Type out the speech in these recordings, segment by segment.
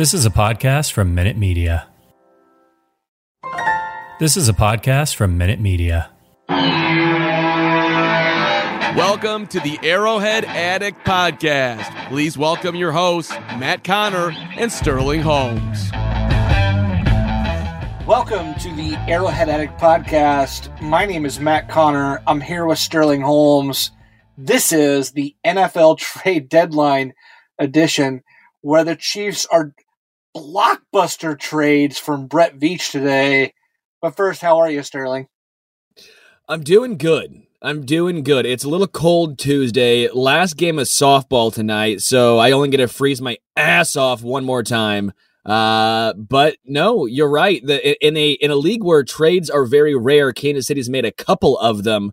This is a podcast from Minute Media. This is a podcast from Minute Media. Welcome to the Arrowhead Addict Podcast. Please welcome your hosts, Matt Conner and Sterling Holmes. Welcome to the Arrowhead Addict Podcast. My name is Matt Conner. I'm here with Sterling Holmes. This is the NFL trade deadline edition where the Chiefs are blockbuster trades from Brett Veach today. But first, how are you, Sterling? I'm doing good. I'm doing good. It's a little cold Tuesday. Last game of softball tonight, so I only get to freeze my ass off one more time. Uh, but no, you're right. The, in a in a league where trades are very rare, Kansas City's made a couple of them.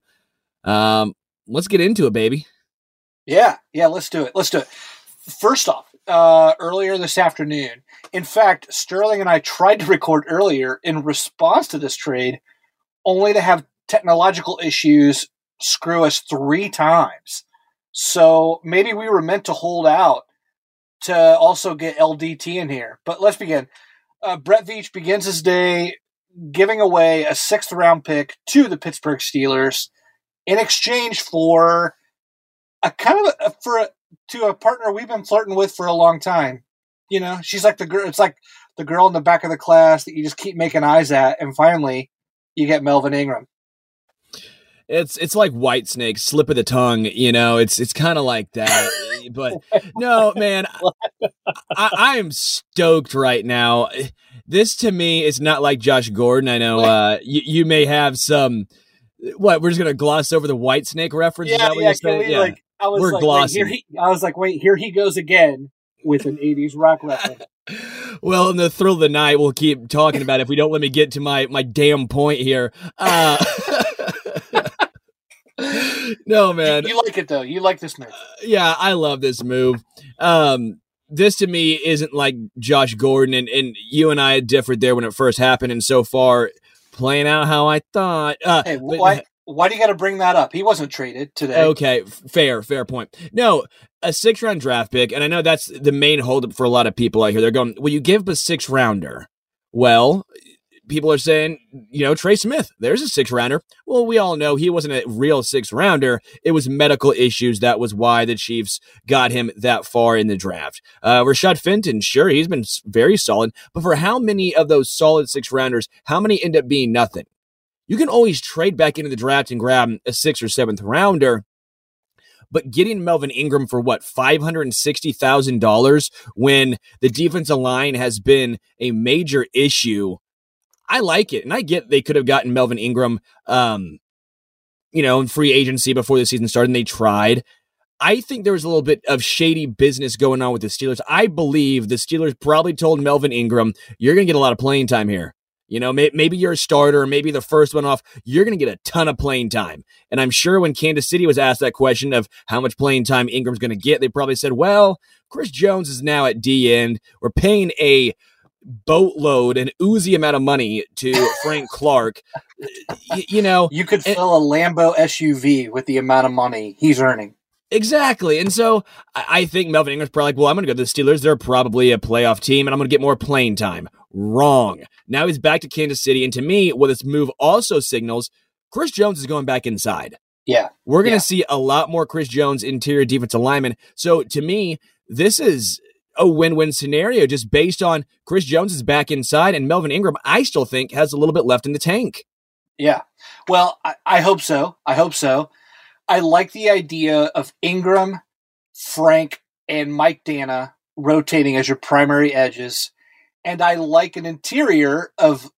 Um, let's get into it, baby. Yeah, yeah, let's do it. Let's do it. First off, uh, earlier this afternoon, in fact, Sterling and I tried to record earlier in response to this trade, only to have technological issues screw us three times. So maybe we were meant to hold out to also get LDT in here. But let's begin. Uh, Brett Veach begins his day giving away a sixth round pick to the Pittsburgh Steelers in exchange for a kind of a, for a, to a partner we've been flirting with for a long time. You know, she's like the girl. It's like the girl in the back of the class that you just keep making eyes at, and finally, you get Melvin Ingram. It's it's like Whitesnake, slip of the tongue. You know, it's it's kind of like that. but no, man, I, I am stoked right now. This to me is not like Josh Gordon. I know uh, you, you may have some. What we're just gonna gloss over the Whitesnake reference? Yeah, yeah, yeah. Like, I was we're like, glossing. Wait, he, I was like, wait, here he goes again with an '80s rock reference. well, in the thrill of the night, we'll keep talking about it if we don't let me get to my my damn point here. Uh, no, man. You, you, like it though. You like this move. Uh, yeah, I love this move. Um, this to me isn't like Josh Gordon, and, and you and I had differed there when it first happened, and so far playing out how I thought. Uh, hey, why? Why do you got to bring that up? He wasn't traded today. Okay, fair, fair point. No, a six round draft pick, and I know that's the main holdup for a lot of people out here. They're going, "Will you give a six rounder?" Well, people are saying, you know, Trey Smith, there's a six rounder. Well, we all know he wasn't a real six rounder. It was medical issues. That was why the Chiefs got him that far in the draft. Uh, Rashad Fenton, sure, he's been very solid, but for how many of those solid six rounders, how many end up being nothing? You can always trade back into the draft and grab a sixth or seventh rounder. But getting Melvin Ingram for what, $560,000 when the defensive line has been a major issue I like it, and I get they could have gotten Melvin Ingram, um, you know, in free agency before the season started, and they tried. I think there was a little bit of shady business going on with the Steelers. I believe the Steelers probably told Melvin Ingram, "You're going to get a lot of playing time here. You know, may- maybe you're a starter, maybe the first one off. You're going to get a ton of playing time." And I'm sure when Kansas City was asked that question of how much playing time Ingram's going to get, they probably said, "Well, Chris Jones is now at D end. We're paying a." boatload, an oozy amount of money to Frank Clark. Y- you know, you could fill and, a Lambo SUV with the amount of money he's earning. Exactly. And so I think Melvin Ingram's probably like, well, I'm going to go to the Steelers. They're probably a playoff team and I'm going to get more playing time. Wrong. Now he's back to Kansas City. And to me, what this move also signals, Chris Jones is going back inside. Yeah. We're going to yeah. see a lot more Chris Jones interior defensive lineman. So to me, this is a win-win scenario just based on Chris Jones is back inside and Melvin Ingram, I still think has a little bit left in the tank. Yeah. Well, I, I hope so. I hope so. I like the idea of Ingram, Frank, and Mike Danna rotating as your primary edges. And I like an interior of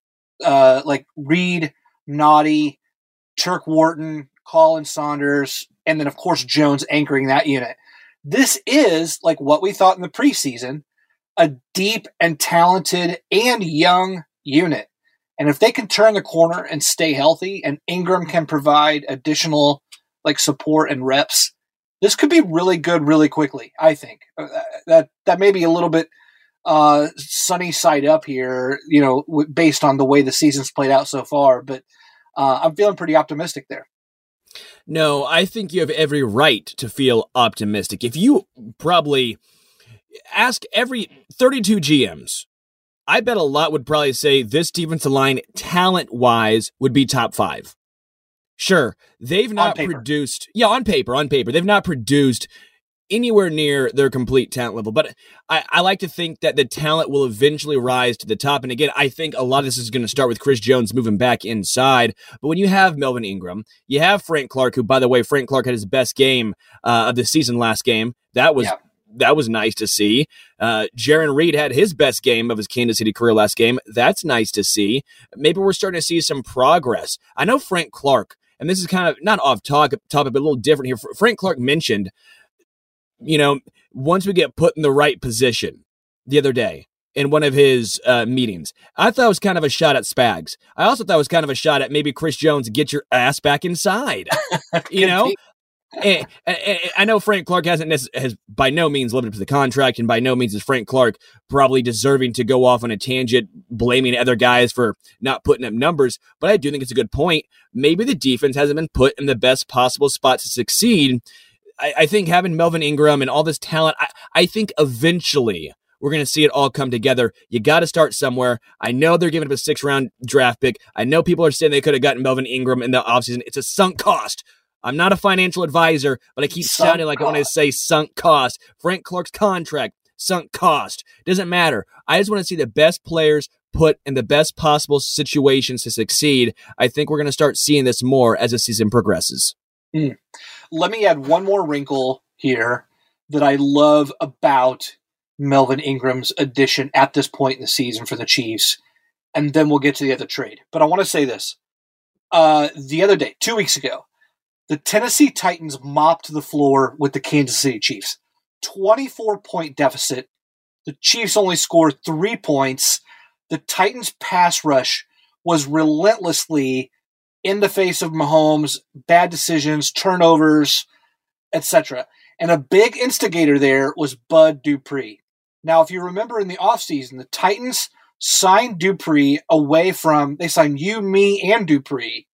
uh, like Reed, Nnadi, Turk Wharton, Khalen Saunders, and then of course Jones anchoring that unit. This is like what we thought in the preseason a deep and talented and young unit. And if they can turn the corner and stay healthy, and Ingram can provide additional like support and reps, this could be really good really quickly. I think uh, that that may be a little bit uh, sunny side up here, you know, based on the way the season's played out so far. But uh, I'm feeling pretty optimistic there. No, I think you have every right to feel optimistic. If you probably ask every 32 GMs. I bet a lot would probably say this defensive line, talent wise, would be top five. Sure, they've not produced, yeah, on paper, on paper, they've not produced anywhere near their complete talent level. But I, I, like to think that the talent will eventually rise to the top. And again, I think a lot of this is going to start with Chris Jones moving back inside. But when you have Melvin Ingram, you have Frank Clark, who, by the way, Frank Clark had his best game uh, of the season last game. That was. Yeah. That was nice to see. Uh, Jarran Reed had his best game of his Kansas City career last game. That's nice to see. Maybe we're starting to see some progress. I know Frank Clark, and this is kind of not off topic, topic but a little different here. Frank Clark mentioned you know, once we get put in the right position the other day in one of his uh, meetings, I thought it was kind of a shot at Spags. I also thought it was kind of a shot at maybe Chris Jones get your ass back inside. you know, and, and, and I know Frank Clark hasn't has by no means lived up to the contract, and by no means is Frank Clark probably deserving to go off on a tangent blaming other guys for not putting up numbers. But I do think it's a good point. Maybe the defense hasn't been put in the best possible spot to succeed I, I think having Melvin Ingram and all this talent, I, I think eventually we're going to see it all come together. You got to start somewhere. I know they're giving up a six round draft pick. I know people are saying they could have gotten Melvin Ingram in the offseason. It's a sunk cost. I'm not a financial advisor, but I keep sunk sounding like cost. I want to say sunk cost. Frank Clark's contract, sunk cost. Doesn't matter. I just want to see the best players put in the best possible situations to succeed. I think we're going to start seeing this more as the season progresses. Mm. Let me add one more wrinkle here that I love about Melvin Ingram's addition at this point in the season for the Chiefs, and then we'll get to the other trade. But I want to say this. Uh, the other day, two weeks ago, the Tennessee Titans mopped the floor with the Kansas City Chiefs. 24 point deficit. The Chiefs only scored three points. The Titans' pass rush was relentlessly in the face of Mahomes, bad decisions, turnovers, etc. And a big instigator there was Bud Dupree. Now, if you remember in the offseason, the Titans signed Dupree away from, they signed you, me, and Dupree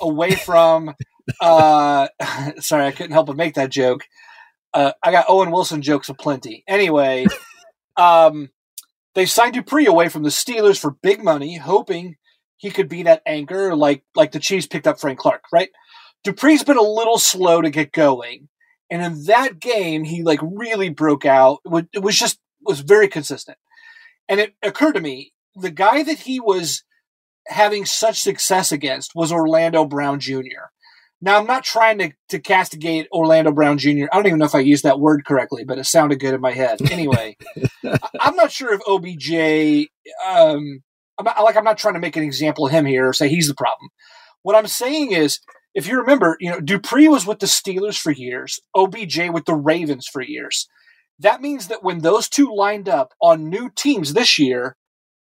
away from, uh, sorry, I couldn't help but make that joke. Uh, I got Owen Wilson jokes aplenty. Anyway, um, they signed Dupree away from the Steelers for big money, hoping he could be that anchor, like like the Chiefs picked up Frank Clark, right? Dupree's been a little slow to get going, and in that game, he like really broke out. It was just was very consistent, and it occurred to me the guy that he was having such success against was Orlando Brown Jr. Now, I'm not trying to, to castigate Orlando Brown Jr. I don't even know if I used that word correctly, but it sounded good in my head. Anyway, I'm not sure if OBJ um, I'm not, like I'm not trying to make an example of him here or say he's the problem. What I'm saying is, if you remember, you know, Dupree was with the Steelers for years, OBJ with the Ravens for years. That means that when those two lined up on new teams this year,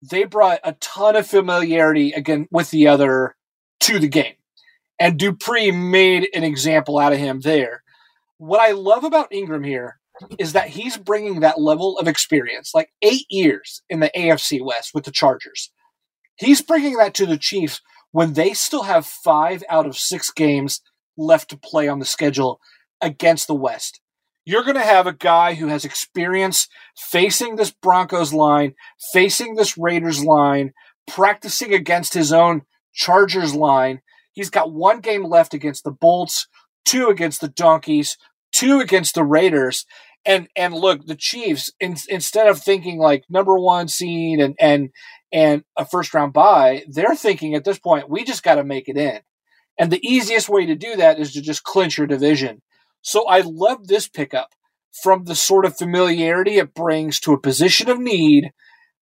they brought a ton of familiarity again with the other to the game. And Dupree made an example out of him there. What I love about Ingram here is that he's bringing that level of experience, like eight years in the AFC West with the Chargers. He's bringing that to the Chiefs when they still have five out of six games left to play on the schedule against the West. You're going to have a guy who has experience facing this Broncos line, facing this Raiders line, practicing against his own Chargers line. He's got one game left against the Bolts, two against the Donkeys, two against the Raiders. And and look, the Chiefs in, instead of thinking like number one seed and and and a first round bye, they're thinking at this point we just got to make it in. And the easiest way to do that is to just clinch your division. So I love this pickup from the sort of familiarity it brings to a position of need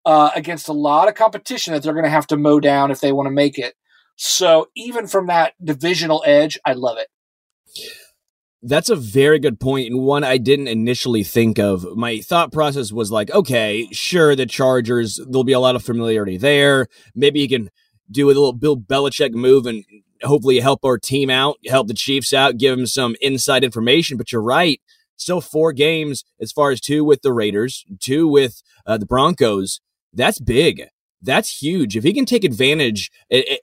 uh, against a lot of competition that they're going to have to mow down if they want to make it. So even from that divisional edge, I love it. That's a very good point, and one I didn't initially think of. My thought process was like, okay, sure, the Chargers, there'll be a lot of familiarity there. Maybe you can do a little Bill Belichick move and hopefully help our team out, help the Chiefs out, give them some inside information. But you're right, still four games as far as two with the Raiders, two with uh, the Broncos. That's big. That's huge. If he can take advantage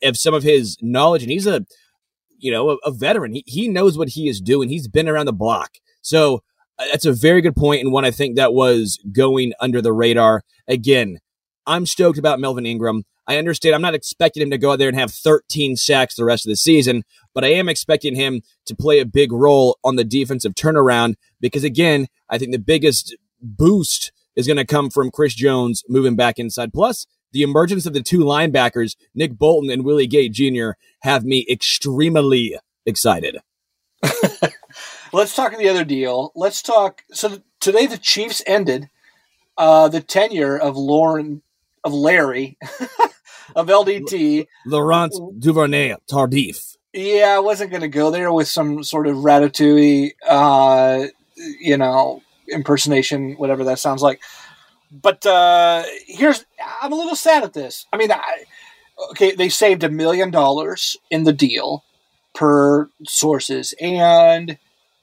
of some of his knowledge, and he's a you know, a, a veteran. He, he knows what he is doing. He's been around the block. So That's a very good point and one I think that was going under the radar. Again, I'm stoked about Melvin Ingram. I understand I'm not expecting him to go out there and have 13 sacks the rest of the season, but I am expecting him to play a big role on the defensive turnaround because, again, I think the biggest boost is going to come from Chris Jones moving back inside. Plus, the emergence of the two linebackers, Nick Bolton and Willie Gay Jr., have me extremely excited. Let's talk the other deal. Let's talk. So today the Chiefs ended uh, the tenure of Laurent of Larry of LDT. Laurent Duvernay Tardif. Yeah, I wasn't going to go there with some sort of ratatouille, uh, you know, impersonation, whatever that sounds like. But uh, here's, I'm a little sad at this. I mean, I, okay, they saved a million dollars in the deal per sources, and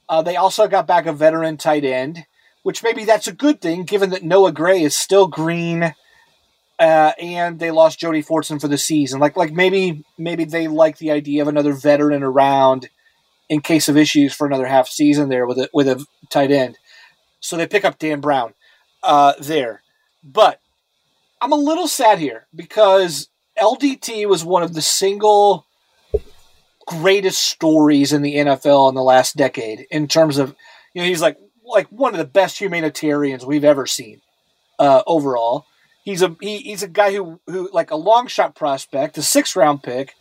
uh, they also got back a veteran tight end, which maybe that's a good thing given that Noah Gray is still green uh, and they lost Jody Fortson for the season. Like like maybe maybe they like the idea of another veteran around in case of issues for another half season there with a with a tight end. So they pick up Dan Brown uh, there, but I'm a little sad here because LDT was one of the single greatest stories in the NFL in the last decade in terms of you know he's like like one of the best humanitarians we've ever seen uh, overall He's a he, he's a guy who who like a long shot prospect, a six round pick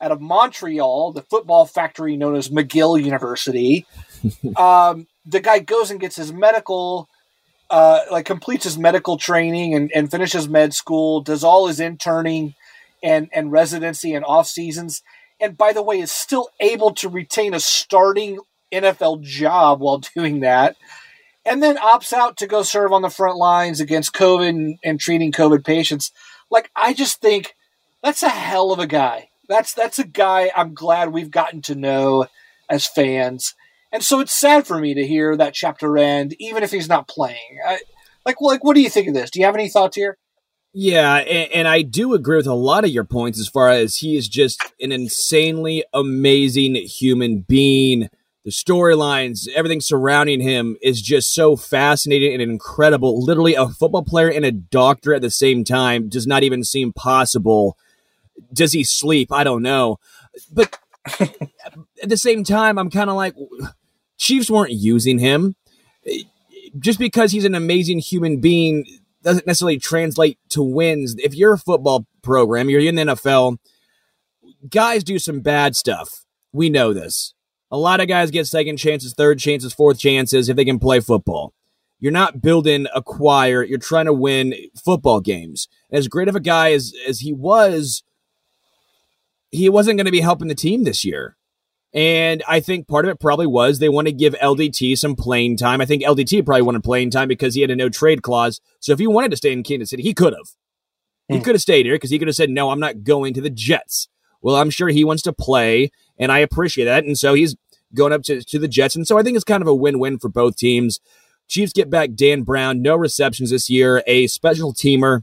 out of Montreal, the football factory known as McGill University. um, the guy goes and gets his medical, uh, like completes his medical training and, and finishes med school, does all his interning and and residency and off seasons, and by the way, is still able to retain a starting NFL job while doing that and then opts out to go serve on the front lines against COVID and, and treating COVID patients. Like I just think that's a hell of a guy. That's that's a guy I'm glad we've gotten to know as fans. And so it's sad for me to hear that chapter end, even if he's not playing. I, like, like, what do you think of this? Do you have any thoughts here? Yeah, and, and, I do agree with a lot of your points as far as he is just an insanely amazing human being the storylines, everything surrounding him is just so fascinating and incredible. Literally, a football player and a doctor at the same time does not even seem possible. Does he sleep? I don't know. But at the same time, I'm kind of like, Chiefs weren't using him. Just because he's an amazing human being doesn't necessarily translate to wins. If you're a football program, you're in the NFL, guys do some bad stuff. We know this a lot of guys get second chances, third chances, fourth chances if they can play football. You're not building a choir, you're trying to win football games. As great of a guy as, as he was, he wasn't going to be helping the team this year. And I think part of it probably was they want to give LDT some playing time. I think LDT probably wanted playing time because he had a no trade clause. So if he wanted to stay in Kansas City, he could have. He hmm. could have stayed here because he could have said, no, I'm not going to the Jets. Well, I'm sure he wants to play, and I appreciate that. And so he's going up to, to the Jets. And so I think it's kind of a win win for both teams. Chiefs get back Dan Brown, no receptions this year, a special teamer.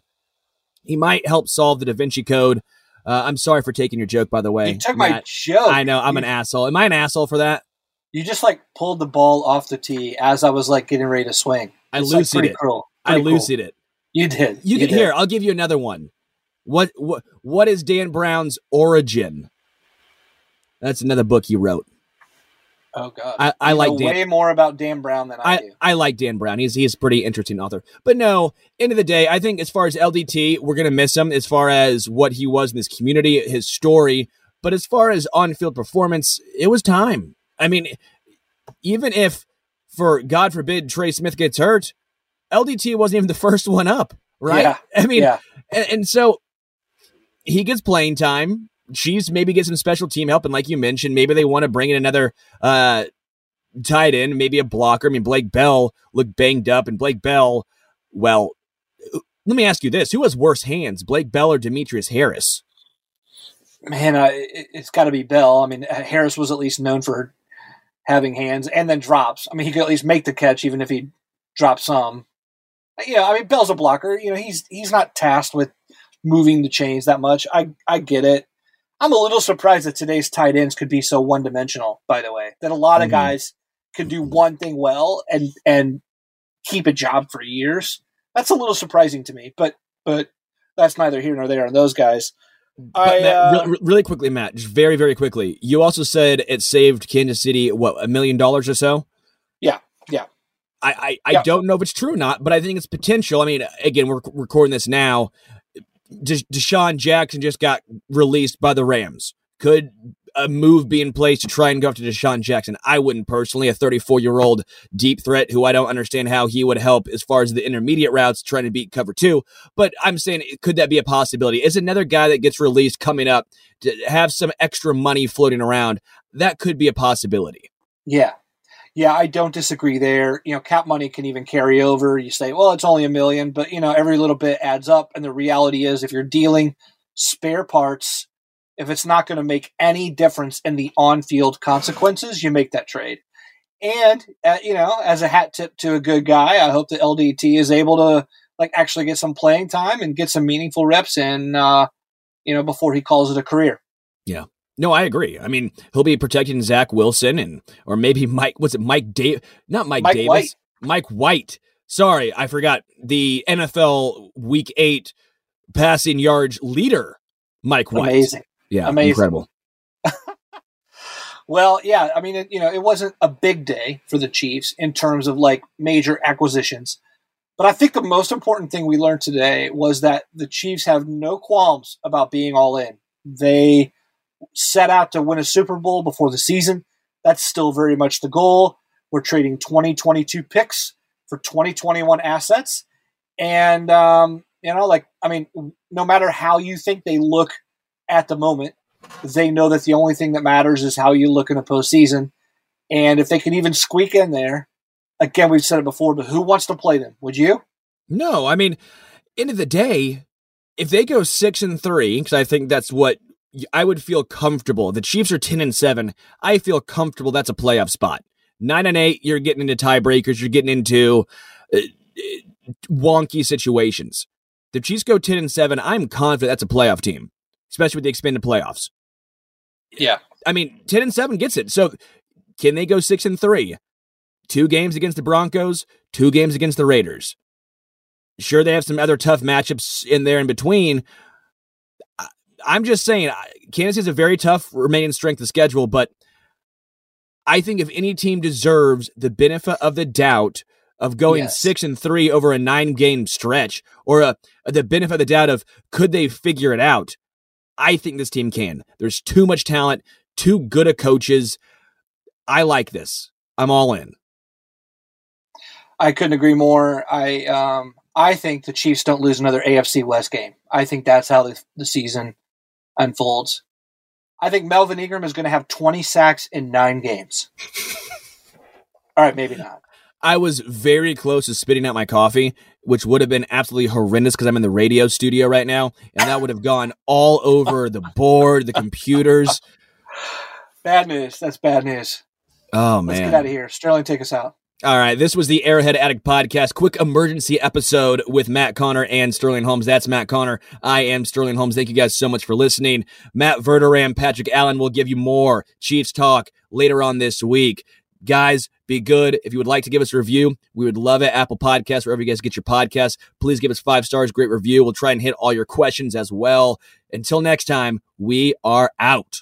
He might help solve the Da Vinci Code. Uh, I'm sorry for taking your joke, by the way. You took Matt. my joke. I know. I'm you, an asshole. Am I an asshole for that? You just like pulled the ball off the tee as I was like getting ready to swing. I loosened like, it. I loosened it. You did. You, you did. Here, I'll give you another one. What what what is Dan Brown's origin? That's another book he wrote. Oh God, I, I like Dan, way more about Dan Brown than I, I, do. I like Dan Brown. He's he's a pretty interesting author. But no, end of the day, I think as far as LDT, we're gonna miss him as far as what he was in this community, his story. But as far as on-field performance, it was time. I mean, even if, for God forbid, Trey Smith gets hurt, LDT wasn't even the first one up, right? Yeah. I mean, yeah. and, and so he gets playing time. Chiefs maybe get some special team help, and like you mentioned, maybe they want to bring in another uh, tight end, maybe a blocker. I mean, Blake Bell looked banged up, and Blake Bell, well, let me ask you this: Who has worse hands, Blake Bell or Demetrius Harris? Man, uh, it, has got to be Bell. I mean, uh, Harris was at least known for having hands and then drops. I mean, he could at least make the catch, even if he dropped some. Yeah, I mean, Bell's a blocker. You know, he's he's not tasked with moving the chains that much. I I get it. I'm a little surprised that today's tight ends could be so one dimensional. By the way, that a lot of mm-hmm. guys can do one thing well and and keep a job for years. That's a little surprising to me, but but that's neither here nor there on those guys. But I, Matt, uh, re- really quickly, Matt, just very, very quickly. You also said it saved Kansas City what a million dollars or so. Yeah, yeah. I, I, I Yeah. don't know if it's true or not, but I think it's potential. I mean, again, we're recording this now. Des- DeSean Jackson just got released by the Rams. Could a move be in place to try and go after DeSean Jackson? I wouldn't personally. A 34 year old deep threat who I don't understand how he would help as far as the intermediate routes trying to beat cover two. But I'm saying, could that be a possibility? Is another guy that gets released coming up to have some extra money floating around? That could be a possibility. Yeah. Yeah, I don't disagree there. You know, cap money can even carry over. You say, well, it's only a million, but you know, every little bit adds up. And the reality is, if you're dealing spare parts, if it's not going to make any difference in the on-field consequences, you make that trade. And uh, you know, as a hat tip to a good guy, I hope that LDT is able to like actually get some playing time and get some meaningful reps in. Uh, you know, before he calls it a career. No, I agree. I mean, he'll be protecting Zach Wilson and or maybe Mike. What's it? Mike Dave? Not Mike, Mike Davis. White. Mike White. Sorry, I forgot the NFL Week Eight passing yards leader, Mike White. Amazing. Yeah, Amazing. incredible. Well, yeah, I mean, it, you know, it wasn't a big day for the Chiefs in terms of like major acquisitions. But I think the most important thing we learned today was that the Chiefs have no qualms about being all in. They set out to win a Super Bowl before the season. That's still very much the goal. We're trading 2022 picks for 2021 assets. And, um, you know, like, I mean, no matter how you think they look at the moment, they know that the only thing that matters is how you look in the postseason. And if they can even squeak in there, again, we've said it before, but who wants to play them? Would you? No, I mean, end of the day, if they go six and three, because I think that's what I would feel comfortable. The Chiefs are ten and seven. I feel comfortable. That's a playoff spot. Nine and eight, you're getting into tiebreakers. You're getting into uh, uh, wonky situations. The Chiefs go ten and seven. I'm confident that's a playoff team, especially with the expanded playoffs. Yeah. I mean, ten and seven gets it. So, can they go six and three? Two games against the Broncos, two games against the Raiders. Sure, they have some other tough matchups in there in between. I'm just saying, Kansas has a very tough remaining strength of schedule, but I think if any team deserves the benefit of the doubt of going Yes. six and three over a nine game stretch, or a, the benefit of the doubt of could they figure it out, I think this team can. There's too much talent, too good of coaches. I like this. I'm all in. I couldn't agree more. I um, I think the Chiefs don't lose another AFC West game. I think that's how the, the season unfolds. I think Melvin Ingram is going to have 20 sacks in nine games. All right, maybe not. I was very close to spitting out my coffee, which would have been absolutely horrendous because I'm in the radio studio right now, and that would have gone all over the board, the computers. Bad news. That's bad news. Oh man, Let's get out of here. Sterling, take us out. All right, this was the Arrowhead Addict podcast, quick emergency episode with Matt Conner and Sterling Holmes. That's Matt Conner. I am Sterling Holmes. Thank you guys so much for listening. Matt Verderame, Patrick Allen will give you more Chiefs talk later on this week. Guys, be good. If you would like to give us a review, we would love it. Apple Podcasts, wherever you guys get your podcasts, please give us five stars, great review. We'll try and hit all your questions as well. Until next time, we are out.